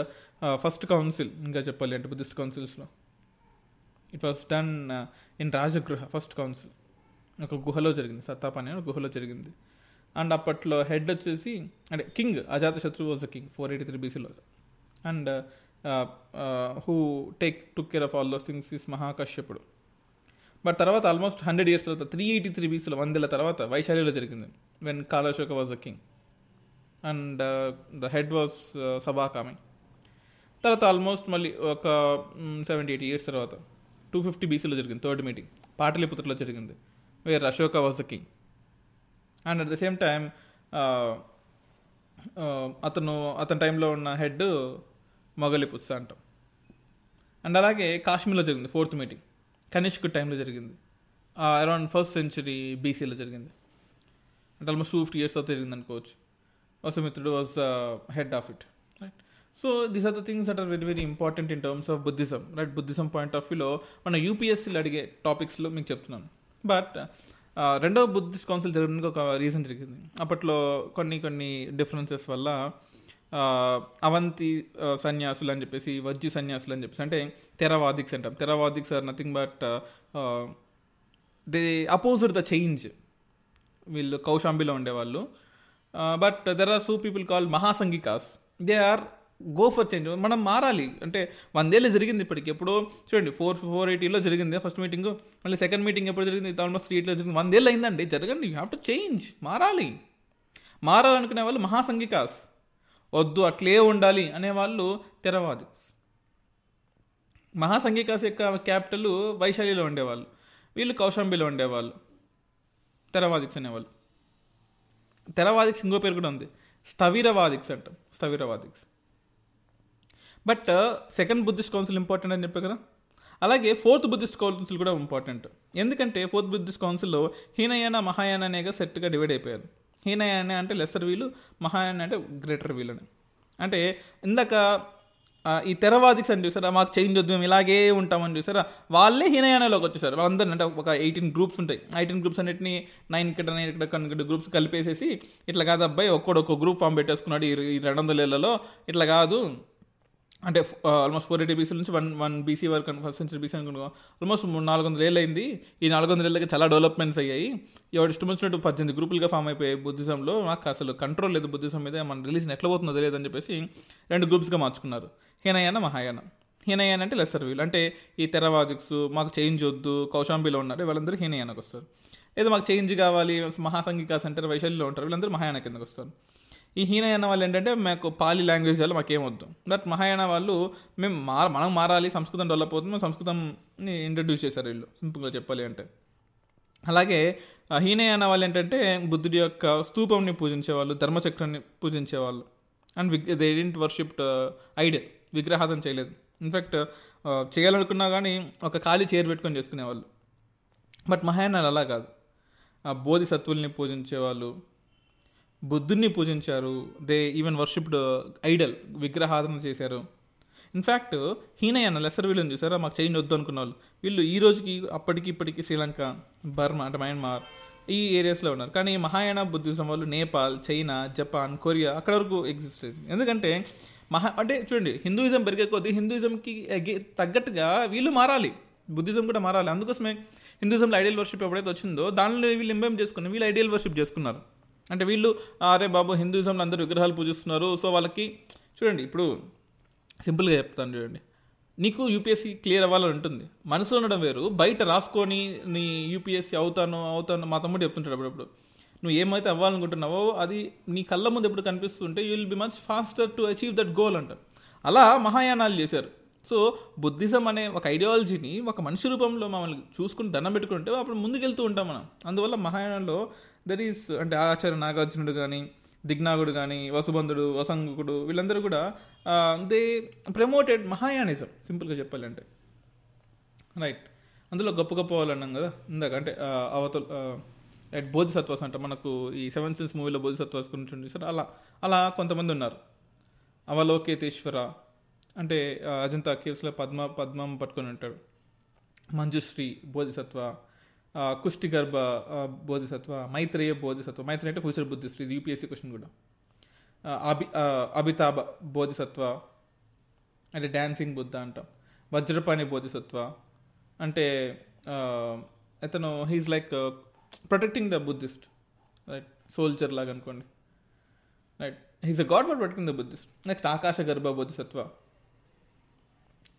ఫస్ట్ కౌన్సిల్ ఇంకా చెప్పాలి అంటే Buddhist కౌన్సిల్స్లో it was done in Rajagriha first council ఒక గుహలో జరిగింది. సత్తాపని గుహలో జరిగింది. అండ్ అప్పట్లో హెడ్ వచ్చేసి అంటే king Ajatashatru was a king four eighty three బీసీలో and who take took care of all those things is మహాకశ్యపుడు. But తర్వాత ఆల్మోస్ట్ హండ్రెడ్ ఇయర్స్ తర్వాత త్రీ ఎయిటీ త్రీ బీసీలో వందేళ్ళ తర్వాత వైశాలిలో జరిగింది when Kalashoka was a king and the head was Sabakami తర్వాత almost మళ్ళీ ఒక సెవెంటీ ఎయిటీ ఇయర్స్ తర్వాత టూ ఫిఫ్టీ బీసీలో జరిగింది థర్డ్ మీటింగ్ పాటలీపుత్రలో జరిగింది where Ashoka was a king and at the same time అతను అతని టైంలో ఉన్న హెడ్ మొగలి మొగలిపుత్స అంటాం. అండ్ అలాగే కాశ్మీర్లో జరిగింది ఫోర్త్ మీటింగ్ కనిష్క్ టైంలో జరిగింది. అరౌండ్ ఫస్ట్ సెంచరీ బీసీలో జరిగింది. అంటే ఆల్మోస్ట్ టూ ఫిఫ్టీ ఇయర్స్ తర్వాత జరిగింది అనుకోవచ్చు. వసుమిత్రుడు was head of it right so these are the things at are very very important in terms of Buddhism right Buddhism point of వ్యూలో మన యూపీఎస్సీలు అడిగే టాపిక్స్లో మీకు చెప్తున్నాను. బట్ రెండవ బుద్ధిస్ట్ కౌన్సిల్ జరగడానికి ఒక రీజన్ జరిగింది. అప్పట్లో కొన్ని కొన్ని డిఫరెన్సెస్ వల్ల అవంతి సన్యాసులు అని చెప్పేసి వజ్జి సన్యాసులు అని చెప్పేసి అంటే తెరవాదిక్స్ అంటాం. Theravadics are nothing but they opposed the change వీళ్ళు కౌశాంబిలో ఉండేవాళ్ళు. But there are so people call Mahasanghikas they are go for change మనం మారాలి. అంటే వందేళ్ళు జరిగింది ఇప్పటికి. ఎప్పుడో చూడండి ఫోర్ ఫోర్ ఎయిటీలో జరిగింది ఫస్ట్ మీటింగ్. మళ్ళీ సెకండ్ మీటింగ్ ఎప్పుడు జరిగింది? ఆల్మోస్ట్ త్రీ ఎయిట్లో జరిగింది. వందేళ్ళు అయిందండి. జరగండి. You have to change. మారాలి. మారాలనుకునే వాళ్ళు మహాసంగికాస్ వద్దు అట్లే ఉండాలి అనేవాళ్ళు తెరవాది. మహాసంఘికాస్ యొక్క క్యాపిటల్ వైశాలిలో ఉండేవాళ్ళు. వీళ్ళు కౌశాంబిలో ఉండేవాళ్ళు. తెరవాదిక్స్ అనేవాళ్ళు. తెరవాదిక్స్ ఇంకో పేరు కూడా ఉంది. స్థవిరవాదిక్స్ అంటాం. Sthaviravadics. But second Buddhist council important అని చెప్పే కదా? అలాగే ఫోర్త్ బుద్ధిస్ట్ కౌన్సిల్ కూడా ఇంపార్టెంట్ ఎందుకంటే ఫోర్త్ బుద్ధిస్ట్ కౌన్సిల్లో హీనయాన మహాయాన అనేగా సెట్గా డివైడ్ అయిపోయారు. హీనయాన అంటే లెసర్ వీలు మహాయాన అంటే గ్రేటర్ వీలు అని అంటే ఇందాక ఈ తెరవాదిక్స్ అని చూసారా? మాకు చేంజ్ వద్దు మేము ఇలాగే ఉంటామని చూసారా? వాళ్ళే హీనయానలోకి వచ్చేసారు. వాళ్ళందరూ అంటే ఒక ఎయిటీన్ గ్రూప్స్ ఉంటాయి. ఎయిటీన్ గ్రూప్స్ అన్నిటిని నైన్ ఇక్కడ నైన్ ఇక్కడ కొన్ని గ్రూప్స్ కలిపేసేసి ఇట్లా కాదు అబ్బాయి ఒక్కడొక్క గ్రూప్ ఫామ్ పెట్టేసుకున్నాడు ఈ రెండు వందల ఏళ్ళలో ఇట్లా కాదు. అంటే ఆల్మోస్ట్ ఫోర్ ఎయిటీ బీసీ నుంచి వన్ వన్ బీసీ వరకు ఫస్ట్ సెంచరీ బీసీ అనుకో ఆల్మోస్ట్ నాలుగు వందల ఏళ్ళు అయింది ఈ నాలుగు వందల ఏళ్ళకి చాలా డెవలప్మెంట్స్ అయ్యాయి. ఎవరు ఇష్టం వచ్చినట్టు పద్దెనిమిది గ్రూపులుగా ఫామ్ అయిపోయాయి బుద్ధిజంలో. నాకు అసలు కంట్రోల్ లేదు బుద్ధిజం మీద. మన రిలీజన్ ఎట్లా పోతుందో తెలియదని చెప్పేసి రెండు గ్రూప్స్గా మార్చుకున్నారు. హీనయాన మహాయాన. హీనయాన అంటే లెసర్ వీల్ అంటే ఈ తెరవాదిక్స్ మాకు చేంజ్ వద్దు కౌశాంబిలో ఉన్నారు. వాళ్ళందరూ హీనయానకు వస్తారు. లేదా మాకు చేంజ్ కావాలి మహాసంఘికాస్ సెంటర్ వైశాల్యంలో ఉంటారు. వీళ్ళందరూ మహాయాన కిందకు వస్తారు. ఈ హీనయాన వాళ్ళు ఏంటంటే మాకు పాలి లాంగ్వేజ్ వల్ల మాకేం వద్దు బట్ మహాయాన వాళ్ళు మేము మార మనం మారాలి సంస్కృతం డెవలప్ అవుతుంది మేము సంస్కృతంని ఇంట్రడ్యూస్ చేశారు వీళ్ళు. సింపుల్గా చెప్పాలి అంటే. అలాగే హీనయాన వాళ్ళు ఏంటంటే బుద్ధుడి యొక్క స్తూపంని పూజించేవాళ్ళు ధర్మచక్రాన్ని పూజించేవాళ్ళు. అండ్ విగ్ దే డింట్ వర్షిప్ ఐడియల్ విగ్రహాదం చేయలేదు. ఇన్ఫ్యాక్ట్ చేయాలనుకున్నా కానీ ఒక ఖాళీ చేరు పెట్టుకొని చేసుకునేవాళ్ళు. బట్ మహాయానాలు అలా కాదు. ఆ బోధిసత్వుల్ని పూజించేవాళ్ళు బుద్ధుడిని పూజించారు. దే ఈవెన్ వర్షిప్డ్ ఐడల్ విగ్రహాధన చేశారు. ఇన్ఫ్యాక్ట్ హీనయాన లెసర్ వీళ్ళని చూసారా? మాకు చేంజ్ వద్దు అనుకున్న వాళ్ళు వీళ్ళు ఈ రోజుకి అప్పటికి ఇప్పటికి శ్రీలంక బర్మా అంటే మయన్మార్ ఈ ఏరియాస్లో ఉన్నారు. కానీ మహాయాన బుద్ధిజం వాళ్ళు నేపాల్ చైనా జపాన్ కొరియా అక్కడ వరకు ఎగ్జిస్ట్ ఎందుకంటే మహా అంటే చూడండి హిందూయిజం పెరిగే కొద్దీ హిందూయిజంకి తగ్గట్టుగా వీళ్ళు మారాలి. బుద్ధిజం కూడా మారాలి. అందుకోసమే హిందూయిజంలో ఐడియల్ వర్షిప్ ఎప్పుడైతే వచ్చిందో దానిలో వీళ్ళు ఇంబేం చేసుకుని వీళ్ళు ఐడియల్ వర్షిప్ చేసుకున్నారు. అంటే వీళ్ళు అరే బాబు హిందూయిజంలో అందరూ విగ్రహాలు పూజిస్తున్నారు. సో వాళ్ళకి చూడండి ఇప్పుడు సింపుల్గా చెప్తాను చూడండి. నీకు యూపీఎస్సీ క్లియర్ అవ్వాలని ఉంటుంది. మనసులో ఉండడం వేరు. బయట రాసుకొని నీ యూపీఎస్సీ అవుతాను అవుతాను. మా తమ్ముడు చెప్తుంటాడు అప్పుడప్పుడు. నువ్వు ఏమైతే అవ్వాలనుకుంటున్నావో అది నీ కళ్ళ ముందు ఎప్పుడు కనిపిస్తుంటే you will be much faster to achieve that goal అంట అలా మహాయానాలు చేశారు. సో బుద్ధిజం అనే ఒక ఐడియాలజీని ఒక మనిషి రూపంలో మమ్మల్ని చూసుకుని దండం పెట్టుకుంటే అప్పుడు ముందుకెళ్తూ ఉంటాం మనం. అందువల్ల మహాయానంలో దట్ ఈస్ అంటే ఆచార్య నాగార్జునుడు కానీ దిగ్నాగుడు కానీ వసుబంధుడు వసంగుడు వీళ్ళందరూ కూడా దే ప్రమోటెడ్ మహాయానిజం సింపుల్గా చెప్పాలంటే. రైట్ అందులో గొప్ప గొప్ప వాళ్ళు అన్నాం కదా ఇందాక అంటే అవతల రైట్ బోధిసత్వాస్ అంట మనకు ఈ సెవెన్ సిన్స్ మూవీలో బోధిసత్వాస్ గురించి ఉంది సార్ అలా అలా కొంతమంది ఉన్నారు. అవలోకేతేశ్వర అంటే అజంతా కేవ్స్లో పద్మ పద్మం పట్టుకొని ఉంటాడు. మంజుశ్రీ బోధిసత్వ కుష్టిగర్భ గర్భ బోధిసత్వ మైత్రేయ బోధిసత్వ. మైత్రేయ అంటే ఫ్యూచర్ బుద్ధిస్ట్ ఇది యూపీఎస్సీ క్వశ్చన్ కూడా. అభి అభితాభ బోధిసత్వ అంటే డ్యాన్సింగ్ బుద్ధ అంటాం. వజ్రపాణి బోధిసత్వ అంటే అతను he's like protecting the Buddhist right soldier లాగా అనుకోండి. Right he's a god but protecting the Buddhist next Akashagarbha Bodhisattva.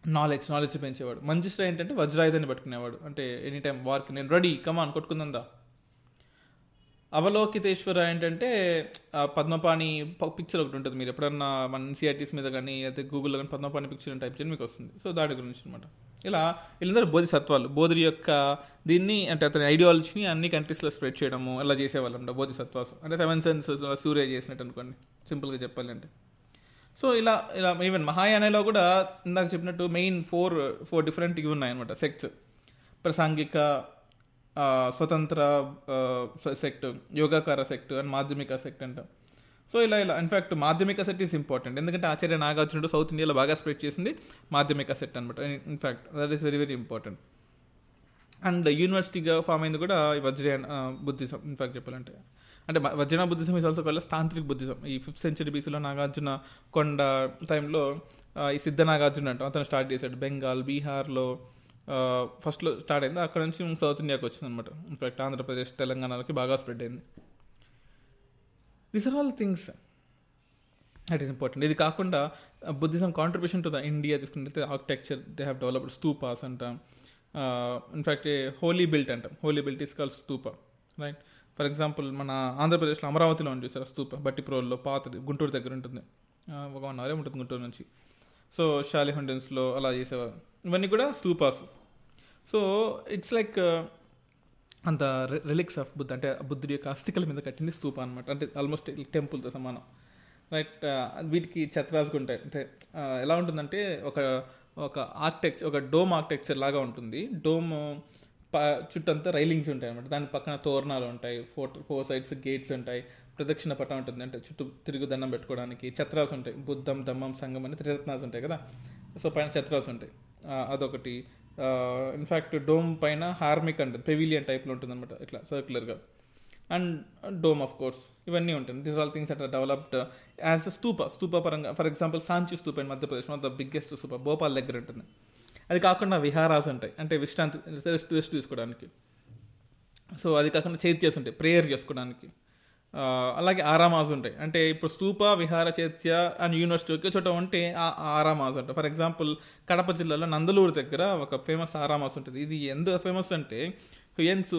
Knowledge knowledge పెంచేవాడు. మంచిస్టర్ ఏంటంటే వజ్రాయుధాన్ని పట్టుకునేవాడు. అంటే ఎనీ టైం వార్కి నేను రెడీ కమాన్ కొట్టుకుందా అవలోకితేశ్వర ఏంటంటే పద్మపాణి పిక్చర్ ఒకటి ఉంటుంది. మీరు ఎప్పుడన్నా మన ఎన్సీఆర్టీస్ మీద కానీ అయితే గూగుల్లో కానీ పద్మపాణి పిక్చర్ టైప్ చేయండి మీకు వస్తుంది. సో దాని గురించి అనమాట ఇలా వీళ్ళందరూ బోధిసత్వాలు. బోధుడి యొక్క దీన్ని అంటే అతని ఐడియాలజీని అన్ని కంట్రీస్లో స్ప్రెడ్ చేయడము ఇలా చేసేవాళ్ళు అంట బోధిసత్వాసు. అంటే సెవెన్ సెన్స్ సూర్య చేసినట్టు అనుకోండి. సింపుల్గా చెప్పాలి అంటే సో ఇలా ఇలా ఈవెన్ మహాయానలో కూడా ఇందాక చెప్పినట్టు మెయిన్ ఫోర్ ఫోర్ డిఫరెంట్ ఇవి ఉన్నాయన్నమాట. Sects Prasangika Svatantra sect Yogacara sect and Madhyamika sect అంట. సో ఇలా ఇలా ఇన్ఫాక్ట్ మాధ్యమిక సెట్ ఈస్ ఇంపార్టెంట్ ఎందుకంటే ఆచార్య నాగార్జునుడు సౌత్ ఇండియాలో బాగా స్ప్రెడ్ చేసింది మాధ్యమిక సెట్ అనమాట in fact that is very very important and యూనివర్సిటీగా form అయింది కూడా ఈ వజ్రయాన్ బుద్ధిజం ఇన్ఫ్యాక్ట్ చెప్పాలంటే. అంటే మ- Buddhism is also call Tantric Buddhism. ఈ ఫిఫ్త్ సెంచరీ బీసీలో నాగార్జున కొండ టైంలో ఈ సిద్ధ నాగార్జున అంటాం అతను స్టార్ట్ చేశాడు. బెంగాల్ బీహార్లో ఫస్ట్లో స్టార్ట్ అయింది. అక్కడ నుంచి సౌత్ ఇండియాకి వచ్చింది అనమాట ఇన్ఫాక్ట్ ఆంధ్రప్రదేశ్ తెలంగాణలోకి బాగా స్ప్రెడ్ అయింది. This are all things that is important ఇది కాకుండా Buddhism contribution to the India తీసుకుంటే architecture they have developed stupas అంటాం. ఇన్ఫ్యాక్ట్ హోలీ బిల్ట్ అంటాం. Holy built is call stupa right for example మన ఆంధ్రప్రదేశ్లో అమరావతిలో ఉంది చూసారు స్తూప బట్టిప్రోల్లో పాతది గుంటూరు దగ్గర ఉంటుంది. ఒక వన్ అవరే ఉంటుంది గుంటూరు నుంచి. సో షాలిహుండెన్స్లో అలా చేసేవారు. ఇవన్నీ కూడా స్తూపాస్. సో ఇట్స్ లైక్ uh, అంత రిలిక్స్ ఆఫ్ బుద్ధ అంటే బుద్ధుడి యొక్క అస్థికల మీద కట్టింది స్తూప అనమాట అంటే ఆల్మోస్ట్ టెంపుల్తో సమానం. రైట్ uh, వీటికి ఛత్రాస్గా ఉంటాయి అంటే ఎలా ఉంటుందంటే ఒక ఒక ఆర్కిటెక్చర్ ఒక డోమ్ ఆర్కిటెక్చర్ లాగా ఉంటుంది. డోమ్ చుట్టంతా రైలింగ్స్ ఉంటాయి అనమాట దాని పక్కన తోరణాలు ఉంటాయి ఫోర్ ఫోర్ సైడ్స్ గేట్స్ ఉంటాయి ప్రదక్షిణ పటం ఉంటుంది. అంటే చుట్టూ తిరుగు దండం పెట్టుకోవడానికి ఛత్రాస్ ఉంటాయి. బుద్ధం దమ్మం సంగం అని త్రిరత్నాస్ ఉంటాయి కదా. సో పైన ఛత్రాస్ ఉంటాయి. అదొకటి. ఇన్ఫ్యాక్ట్ డోమ్ పైన హార్మిక్ అండ్ పెవిలియన్ టైప్లో ఉంటుంది అనమాట ఇట్లా సర్క్యులర్గా అండ్ డోమ్ ఆఫ్ కోర్స్ ఇవన్నీ ఉంటాయి. This all things at developed as stupa stupa పరంగా for example Sanchi stupa in Madhya Pradesh one of the biggest stupa Bhopal దగ్గర ఉంటుంది. అది కాకుండా విహారాస్ ఉంటాయి. అంటే విశ్రాంతి రెస్ట్ రెస్ట్ తీసుకోవడానికి. సో అది కాకుండా చైత్యాస్ ఉంటాయి ప్రేయర్ చేసుకోవడానికి. అలాగే ఆరామాస్ ఉంటాయి. అంటే ఇప్పుడు స్తూప విహార చైత్య అండ్ యూనివర్సిటీ ఒకే చోట ఉంటే ఆ ఆరామాస్ ఉంటాయి ఫర్ ఎగ్జాంపుల్ కడప జిల్లాలో నందలూరు దగ్గర ఒక ఫేమస్ ఆరామాస్ ఉంటుంది. ఇది ఎందుకు ఫేమస్ అంటే హుయన్సు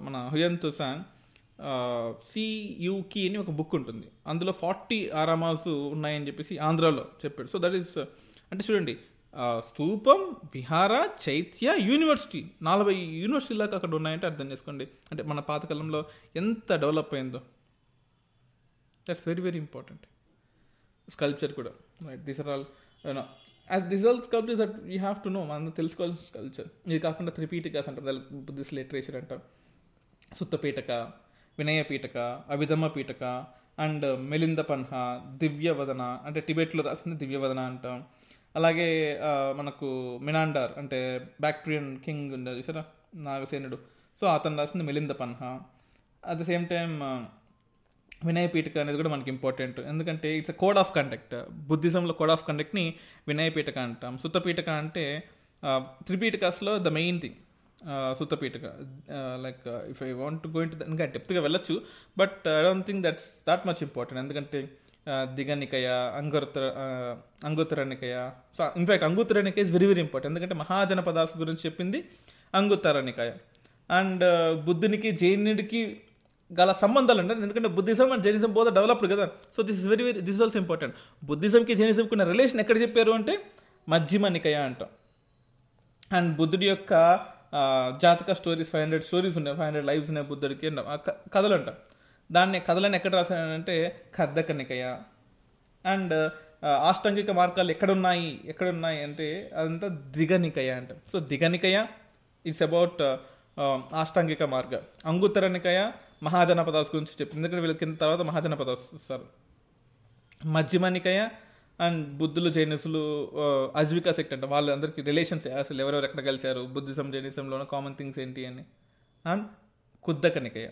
మన హుయన్తు సాంగ్ సియుకి అని ఒక బుక్ ఉంటుంది. అందులో ఫార్టీ ఆరామాస్ ఉన్నాయని చెప్పేసి ఆంధ్రాలో చెప్పాడు సో దట్ ఈస్ అంటే చూడండి స్థూపం విహార చైత్య యూనివర్సిటీ. నలభై యూనివర్సిటీలకు అక్కడ ఉన్నాయంటే అర్థం చేసుకోండి. అంటే మన పాతకాలంలో ఎంత డెవలప్ అయిందో. That's very very important sculpture కూడా. Right this are all this all sculptures that you have to know మనం తెలుసుకోవాల్సిన స్కల్ప్చర్ ఇది కాకుండా త్రిపీఠికాస్ అంటారు. బుద్ధిస్ట్ లిటరేచర్ అంటాం సుత్తపీఠక వినయ పీఠక అభిధమ్మ పీఠక అండ్ మెలింద పన్హ దివ్యవదన అంటే టిబెట్లో రాసింది దివ్యవదన అంటాం. అలాగే మనకు మినాండార్ అంటే బ్యాక్ట్రియన్ కింగ్ ఉండదు చూసారా? నాగసేనుడు. సో అతను రాసింది Milinda Panha. At the same time Vinaya Pitaka అనేది కూడా మనకి ఇంపార్టెంట్ ఎందుకంటే it's a code of conduct బుద్ధిజంలో code of కండక్ట్ని వినయ పీఠక అంటాం. సుత్తపీఠక అంటే త్రిపీఠకాస్లో the main thing Suttapitaka like if I want going to ఇంకా డెప్త్గా వెళ్ళొచ్చు. But I don't think that's that much important ఎందుకంటే Dighanikaya Anguttara Anguttaranikaya so in fact Anguttaranikaya is very very important ఎందుకంటే మహాజనపదాస్ గురించి చెప్పింది అంగుత్తరనికాయ అండ్ బుద్ధునికి జైనుడికి గల సంబంధాలు ఉంటాయి. ఎందుకంటే Buddhism and Jainism both developed కదా. So this is very very this also important బుద్ధిజంకి జైనిజంకి ఉన్న రిలేషన్ ఎక్కడ చెప్పారు అంటే మధ్యమ నికయ అంటాం. అండ్ బుద్ధుడి యొక్క Jataka stories five hundred stories ఉన్నాయి. ఫైవ్ హండ్రెడ్ లైవ్స్ ఉన్నాయి బుద్ధుడికి అంటాం. కథలు అంటాం. దాన్ని కథలను ఎక్కడ రాశానంటే కర్దకనికయ. అండ్ ఆష్టంగిక మార్గాలు ఎక్కడున్నాయి ఎక్కడున్నాయి అంటే అదంతా దిగనికయ అంట. So Dighanikaya it's about Ashtangika Marga. Anguttaranikaya Mahajanapadas గురించి చెప్పింది. ఎందుకంటే వీళ్ళకి కింద తర్వాత మహాజనపదాస్ వస్తారు. మధ్యమనికయ అండ్ బుద్ధులు జైనిసులు అజ్వికా సెక్ట్ అంటే. వాళ్ళందరికీ రిలేషన్స్ అసలు ఎవరెవరు ఎక్కడ కలిశారు? బుద్ధిజం జైనిజంలోనే కామన్ థింగ్స్ ఏంటి అని. అండ్ కుద్దకనికయ.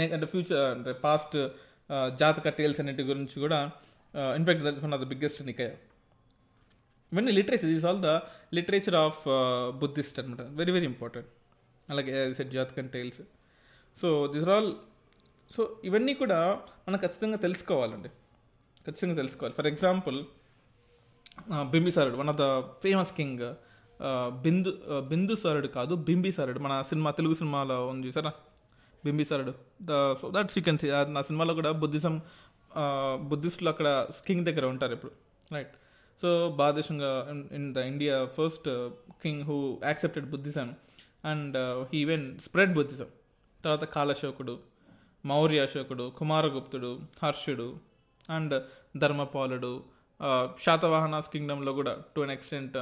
నెక్ అంటే ఫ్యూచర్ అంటే పాస్ట్ జాతక టేల్స్ అన్నిటి గురించి కూడా in fact that one of the biggest Nikaya ఇవన్నీ literature is all the literature of Buddhist అనమాట వెరీ వెరీ ఇంపార్టెంట్ అలాగే set జాతకన్ tales so this are all so ఇవన్నీ కూడా మనం ఖచ్చితంగా తెలుసుకోవాలండి. ఖచ్చితంగా తెలుసుకోవాలి. For example బింబిసారుడు one of the famous king Bindu బిందుసారుడు కాదు బింబిసారుడు. మన సినిమా తెలుగు సినిమాలో ఉంది చూసారా? బింబిసారుడు ద సో దట్ సీ నా సినిమాలో కూడా బుద్ధిజం బుద్ధిస్టులు అక్కడ కింగ్ దగ్గర ఉంటారు ఇప్పుడు right so భారతదేశంగా in the India first king who accepted Buddhism and he even spread Buddhism. తర్వాత కాలశోకుడు మౌర్య అశోకుడు కుమారగుప్తుడు హర్షుడు అండ్ ధర్మపాలుడు శాతవాహనాస్ కింగ్డమ్లో కూడా టు అన్ ఎక్స్టెంట్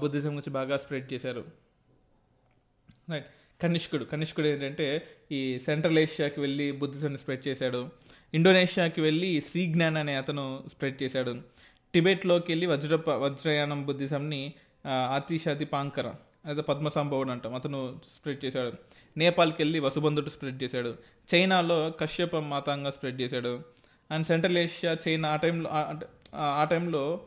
బుద్ధిజం గురించి బాగా స్ప్రెడ్ చేశారు. రైట్ కనిష్కుడు. కనిష్కుడు ఏంటంటే ఈ సెంట్రల్ ఏషియాకి వెళ్ళి బుద్ధిజంని స్ప్రెడ్ చేశాడు. ఇండోనేషియాకి వెళ్ళి శ్రీజ్ఞాన్ అనే అతను స్ప్రెడ్ చేశాడు. టిబెట్లోకి వెళ్ళి వజ్రప వజ్రయానం బుద్ధిజంని అతిషాతి పాంకర అదే పద్మసంభవుడు అంటాం అతను స్ప్రెడ్ చేశాడు. నేపాల్కి వెళ్ళి వసుబంధుడు స్ప్రెడ్ చేశాడు. చైనాలో కశ్యప మాతంగా స్ప్రెడ్ చేశాడు. అండ్ సెంట్రల్ ఏషియా చైనా ఆ టైంలో ఆ- టైంలో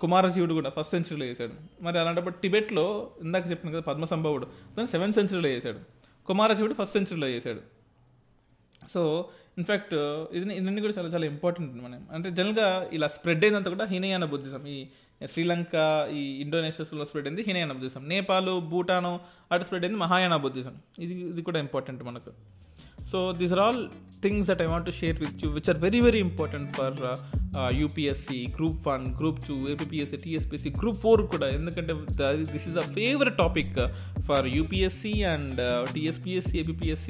కుమారజీవుడు కూడా ఫస్ట్ సెంచరీలో చేశాడు. మరి అలాంటప్పుడు టిబెట్లో ఇందాక చెప్పిన కదా పద్మసంభవుడు అతను సెవెంత్ సెంచరీలో చేశాడు. కుమారజీవుడు ఫస్ట్ సెంచరీలో చేశాడు. సో ఇన్ఫ్యాక్ట్ ఇది ఇవన్నీ కూడా చాలా చాలా ఇంపార్టెంట్ మనం. అంటే జనరల్గా ఇలా స్ప్రెడ్ అయిందంతా కూడా హినయాన బుద్ధిజం. ఈ శ్రీలంక ఈ ఇండోనేషియాస్లో స్ప్రెడ్ అయింది హీనయాన బుద్ధిజం. నేపాల్ భూటాను అటు స్ప్రెడ్ అయింది మహాయాన బుద్ధిజం. ఇది ఇది కూడా ఇంపార్టెంట్ మనకు. so these are all things that i want to share with you which are very very important for uh, uh, upsc group 1 group 2 appsc tspc group 4 kuda. Endukante this is a favorite topic uh, for upsc and uh, tspsc appsc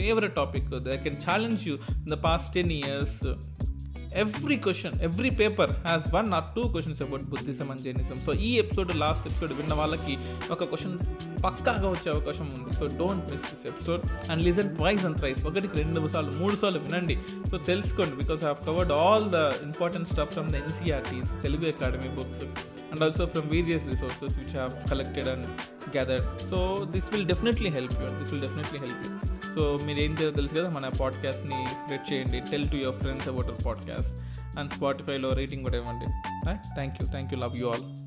favorite topic uh, they can challenge you in the past 10 years. Every question every paper has one or two questions about Buddhism and Jainism so ఈ episode last episode విన్న వాళ్ళకి ఒక question పక్కాగా వచ్చే అవకాశం ఉంది. So don't miss this episode and listen twice and thrice ఒకటికి రెండు సార్లు మూడు సార్లు వినండి. సో తెలుసుకోండి because I have covered all the important stuff from the NCERTs Telugu academy books and also from various resources which have collected and gathered so this will definitely help you this will definitely help you so మీరు ఏం చేయాలో తెలుసు కదా మన పాడ్కాస్ట్ని spread చేయండి. Tell to your friends about our podcast and స్పాటిఫైలో rating కూడా ఇవ్వండి. Thank you thank you love you all